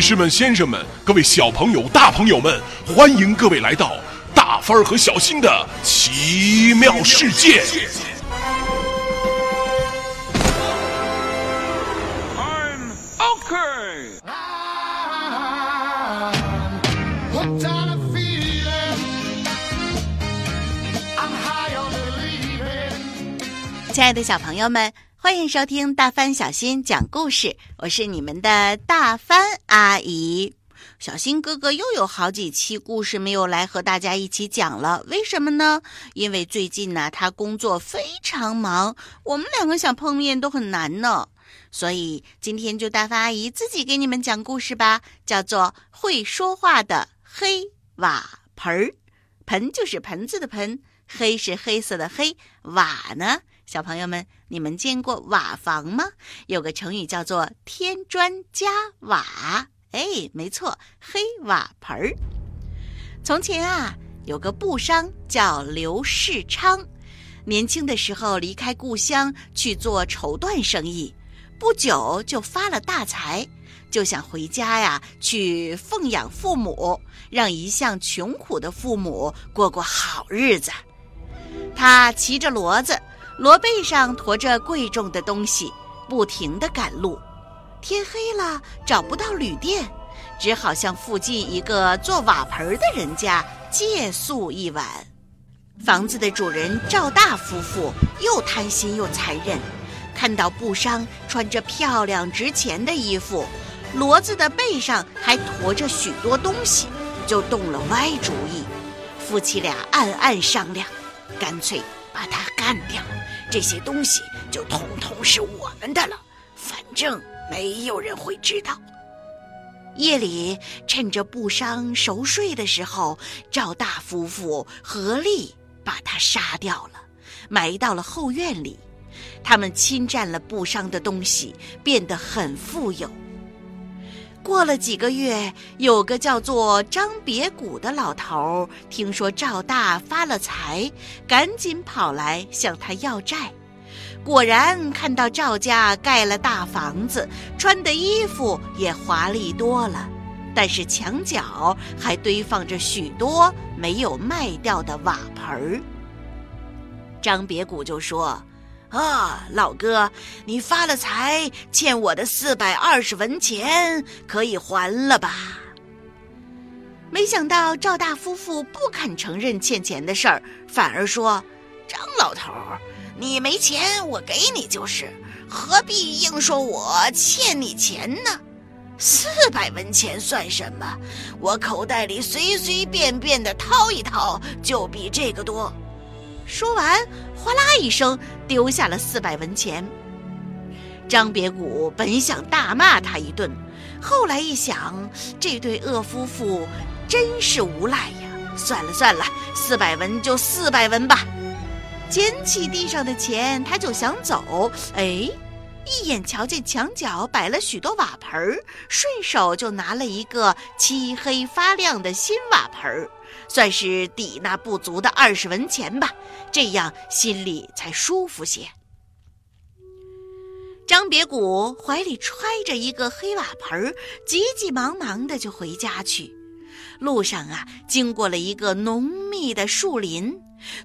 女士们、先生们，各位小朋友、大朋友们，欢迎各位来到大帆儿和小新的奇妙世界。I'm okay. Hooked on a feeling. I'm high on believing. 亲爱的小朋友们，欢迎收听大帆小新讲故事，我是你们的大帆阿姨。小新哥哥又有好几期故事没有来和大家一起讲了，为什么呢？因为最近呢，他工作非常忙，我们两个想碰面都很难呢。所以今天就大帆阿姨自己给你们讲故事吧，叫做《会说话的黑瓦盆儿》。盆就是盆子的盆，黑是黑色的黑，瓦呢？小朋友们，你们见过瓦房吗？有个成语叫做“添砖加瓦”。哎，没错，黑瓦盆儿。从前啊，有个布商叫刘世昌，年轻的时候离开故乡去做绸缎生意，不久就发了大财，就想回家呀去奉养父母，让一向穷苦的父母过过好日子。他骑着骡子，骡背上驮着贵重的东西，不停地赶路。天黑了，找不到旅店，只好向附近一个做瓦盆的人家借宿一晚。房子的主人赵大夫妇又贪心又残忍，看到布商穿着漂亮值钱的衣服，骡子的背上还驮着许多东西，就动了歪主意。夫妻俩暗暗商量，干脆把他干掉，这些东西就统统是我们的了，反正没有人会知道。夜里，趁着布商熟睡的时候，赵大夫妇合力把他杀掉了，埋到了后院里。他们侵占了布商的东西，变得很富有。过了几个月，有个叫做张别谷的老头儿，听说赵大发了财，赶紧跑来向他要债。果然看到赵家盖了大房子，穿的衣服也华丽多了，但是墙角还堆放着许多没有卖掉的瓦盆儿。张别谷就说：“啊，老哥，你发了财，欠我的四百二十文钱可以还了吧？”没想到赵大夫妇不肯承认欠钱的事儿，反而说：“张老头，你没钱，我给你就是，何必硬说我欠你钱呢？四百文钱算什么？我口袋里随随便便的掏一掏，就比这个多。”说完，哗啦一声丢下了四百文钱。张别谷本想大骂他一顿，后来一想，这对恶夫妇真是无赖呀！算了算了，四百文就四百文吧。捡起地上的钱，他就想走。哎，一眼瞧见墙角摆了许多瓦盆儿，顺手就拿了一个漆黑发亮的新瓦盆儿，算是抵那不足的二十文钱吧。这样心里才舒服些。张别谷怀里揣着一个黑瓦盆儿，急急忙忙的就回家去。路上啊，经过了一个浓密的树林，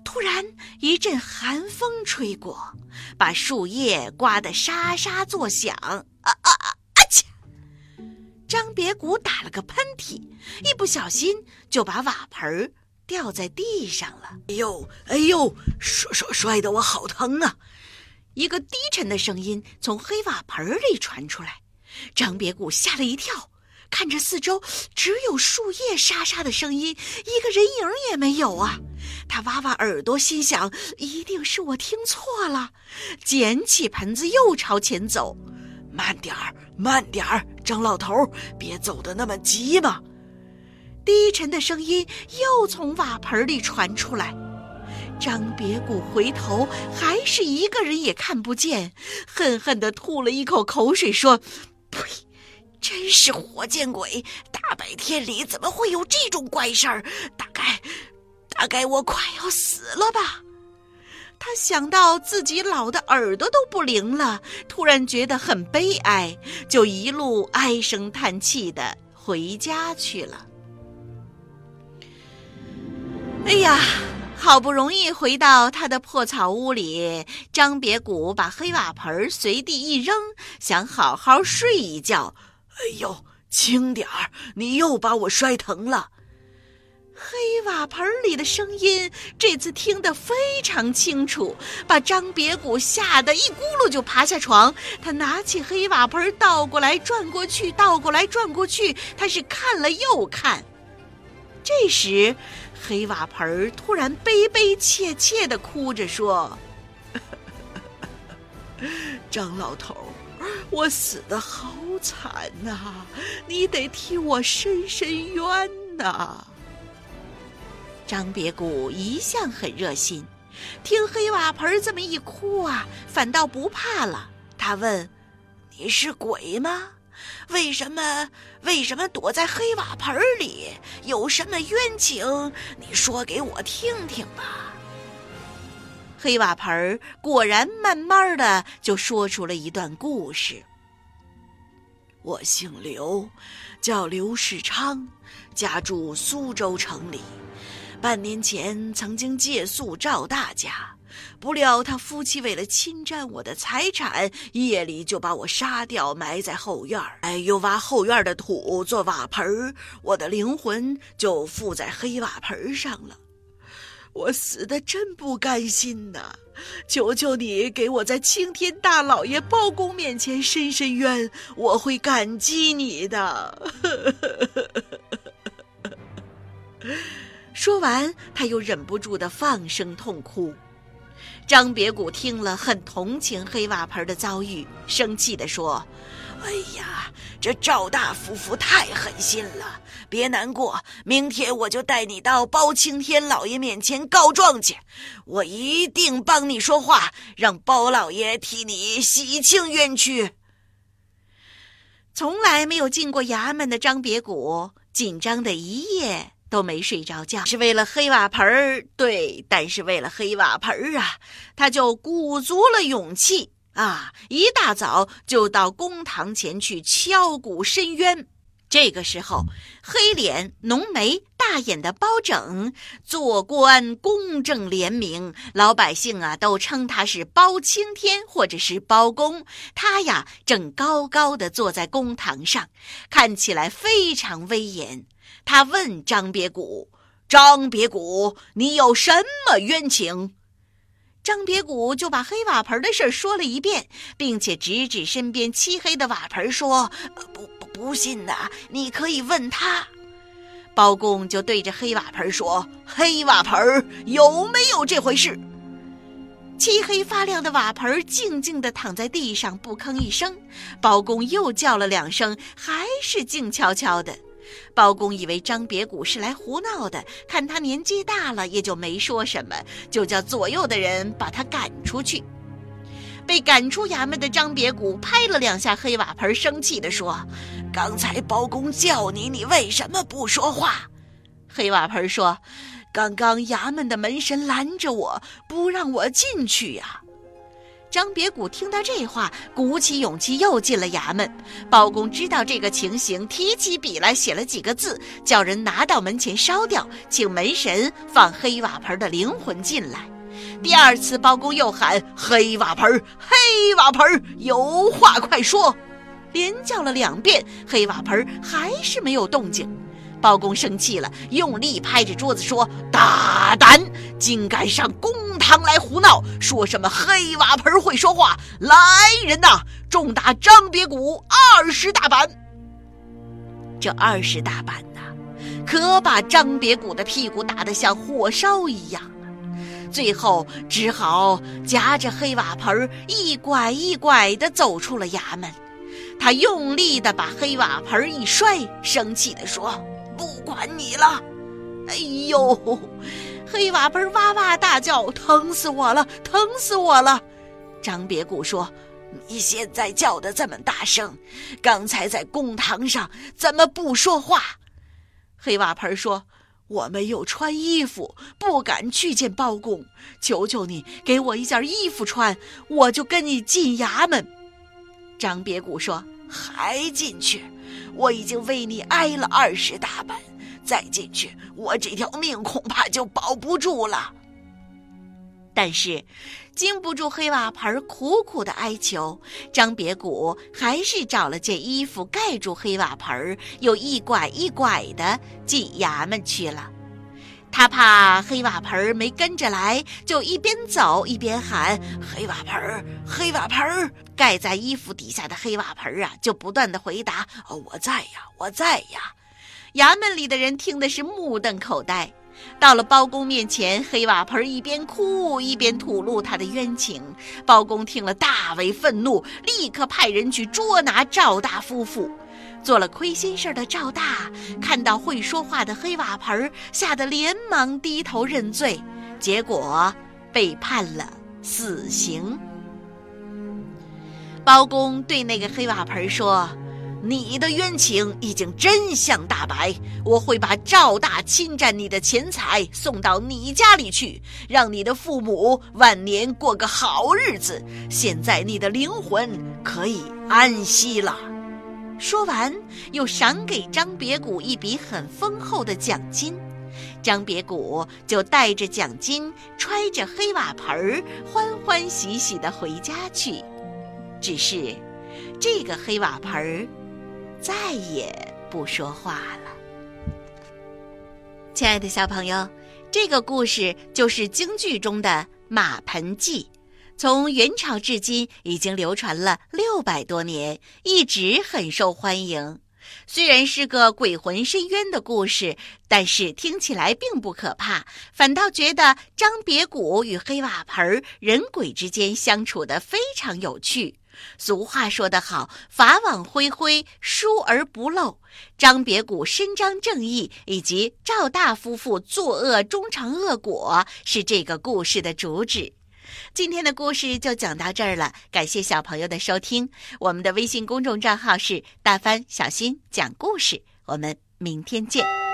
突然一阵寒风吹过，把树叶刮得沙沙作响。啊啊啊！啊切！张别谷打了个喷嚏，一不小心就把瓦盆儿掉在地上了。哎呦，哎呦，摔摔摔得我好疼啊！一个低沉的声音从黑瓦盆儿里传出来，张别谷吓了一跳，看着四周只有树叶沙沙的声音，一个人影也没有啊！他挖挖耳朵，心想一定是我听错了，捡起盆子又朝前走。慢点儿，慢点儿，张老头，别走得那么急嘛！低沉的声音又从瓦盆里传出来。张别谷回头，还是一个人也看不见，恨恨地吐了一口口水，说：“呸！真是活见鬼！大白天里怎么会有这种怪事儿？大概，大概我快要死了吧。”他想到自己老的耳朵都不灵了，突然觉得很悲哀，就一路唉声叹气的回家去了。哎呀，好不容易回到他的破草屋里，张别谷把黑瓦盆随地一扔，想好好睡一觉。哎呦，轻点儿，你又把我摔疼了。黑瓦盆里的声音这次听得非常清楚，把张别谷吓得一咕噜就爬下床。他拿起黑瓦盆，倒过来转过去，倒过来转过去，他是看了又看。这时，黑瓦盆突然悲悲切切地哭着说：“张老头，我死得好惨呐，你得替我伸伸冤呐。”张别谷一向很热心，听黑瓦盆这么一哭啊，反倒不怕了。他问：“你是鬼吗？为什么为什么躲在黑瓦盆里？有什么冤情？你说给我听听吧。”黑瓦盆儿果然慢慢的就说出了一段故事。我姓刘，叫刘世昌，家住苏州城里。半年前曾经借宿赵大家，不料他夫妻为了侵占我的财产，夜里就把我杀掉，埋在后院儿。哎，又挖后院的土做瓦盆儿，我的灵魂就附在黑瓦盆上了。我死的真不甘心呐！求求你给我在青天大老爷包公面前伸伸冤，我会感激你的。说完，他又忍不住的放声痛哭。张别谷听了，很同情黑瓦盆的遭遇，生气的说：“哎呀，这赵大夫妇太狠心了！别难过，明天我就带你到包青天老爷面前告状去，我一定帮你说话，让包老爷替你洗清冤屈。”从来没有进过衙门的张别谷，紧张的一夜。都没睡着觉，是为了黑瓦盆儿。对，但是为了黑瓦盆儿啊，他就鼓足了勇气啊，一大早就到公堂前去敲鼓申冤。这个时候，黑脸浓眉大眼的包拯做官公正廉明，老百姓啊都称他是包青天或者是包公。他呀正高高的坐在公堂上，看起来非常威严。他问张别谷：“张别谷，你有什么冤情？”张别谷就把黑瓦盆的事说了一遍，并且指指身边漆黑的瓦盆说：“不不不信呐，你可以问他。”包公就对着黑瓦盆说：“黑瓦盆有没有这回事？”漆黑发亮的瓦盆静静地躺在地上，不吭一声。包公又叫了两声，还是静悄悄的。包公以为张别谷是来胡闹的，看他年纪大了，也就没说什么，就叫左右的人把他赶出去。被赶出衙门的张别谷拍了两下黑瓦盆，生气地说：“刚才包公叫你，你为什么不说话？”黑瓦盆说：“刚刚衙门的门神拦着我，不让我进去呀。”张别谷听到这话，鼓起勇气又进了衙门。包公知道这个情形，提起笔来写了几个字，叫人拿到门前烧掉，请门神放黑瓦盆的灵魂进来。第二次，包公又喊：“黑瓦盆，黑瓦盆，有话快说！”连叫了两遍，黑瓦盆还是没有动静。包公生气了，用力拍着桌子说：“大胆，竟敢上公堂来胡闹！说什么黑瓦盆会说话？来人呐，重打张别谷二十大板！”这二十大板呐，可把张别谷的屁股打得像火烧一样！最后只好夹着黑瓦盆一拐一拐地走出了衙门。他用力地把黑瓦盆一摔，生气地说。不管你了，哎呦！黑瓦盆哇哇大叫，疼死我了，疼死我了！张别谷说：“你现在叫的这么大声，刚才在公堂上怎么不说话？”黑瓦盆说：“我没有穿衣服，不敢去见包公，求求你给我一件衣服穿，我就跟你进衙门。”张别谷说：“还进去？我已经为你挨了二十大板，再进去，我这条命恐怕就保不住了。但是，经不住黑瓦盆苦苦的哀求，张别谷还是找了件衣服盖住黑瓦盆，又一拐一拐的进衙门去了。他怕黑瓦盆儿没跟着来，就一边走一边喊：“黑瓦盆儿，黑瓦盆儿！”盖在衣服底下的黑瓦盆儿啊，就不断的回答：“哦，我在呀，我在呀。”衙门里的人听的是目瞪口呆。到了包公面前，黑瓦盆一边哭一边吐露他的冤情。包公听了大为愤怒，立刻派人去捉拿赵大夫妇。做了亏心事的赵大看到会说话的黑瓦盆，吓得连忙低头认罪，结果被判了死刑。包公对那个黑瓦盆说：“你的冤情已经真相大白，我会把赵大侵占你的钱财送到你家里去，让你的父母晚年过个好日子。现在你的灵魂可以安息了。”说完，又赏给张别谷一笔很丰厚的奖金。张别谷就带着奖金，揣着黑瓦盆儿，欢欢喜喜地回家去。只是，这个黑瓦盆儿再也不说话了。亲爱的小朋友，这个故事就是京剧中的《马盆记》。从元朝至今，已经流传了六百多年，一直很受欢迎。虽然是个鬼魂深冤的故事，但是听起来并不可怕，反倒觉得张别谷与黑瓦盆人鬼之间相处的非常有趣。俗话说得好，“法网恢恢，疏而不漏”。张别谷伸张正义，以及赵大夫妇作恶终尝恶果，是这个故事的主旨。今天的故事就讲到这儿了，感谢小朋友的收听。我们的微信公众账号是“大帆小新讲故事”，我们明天见。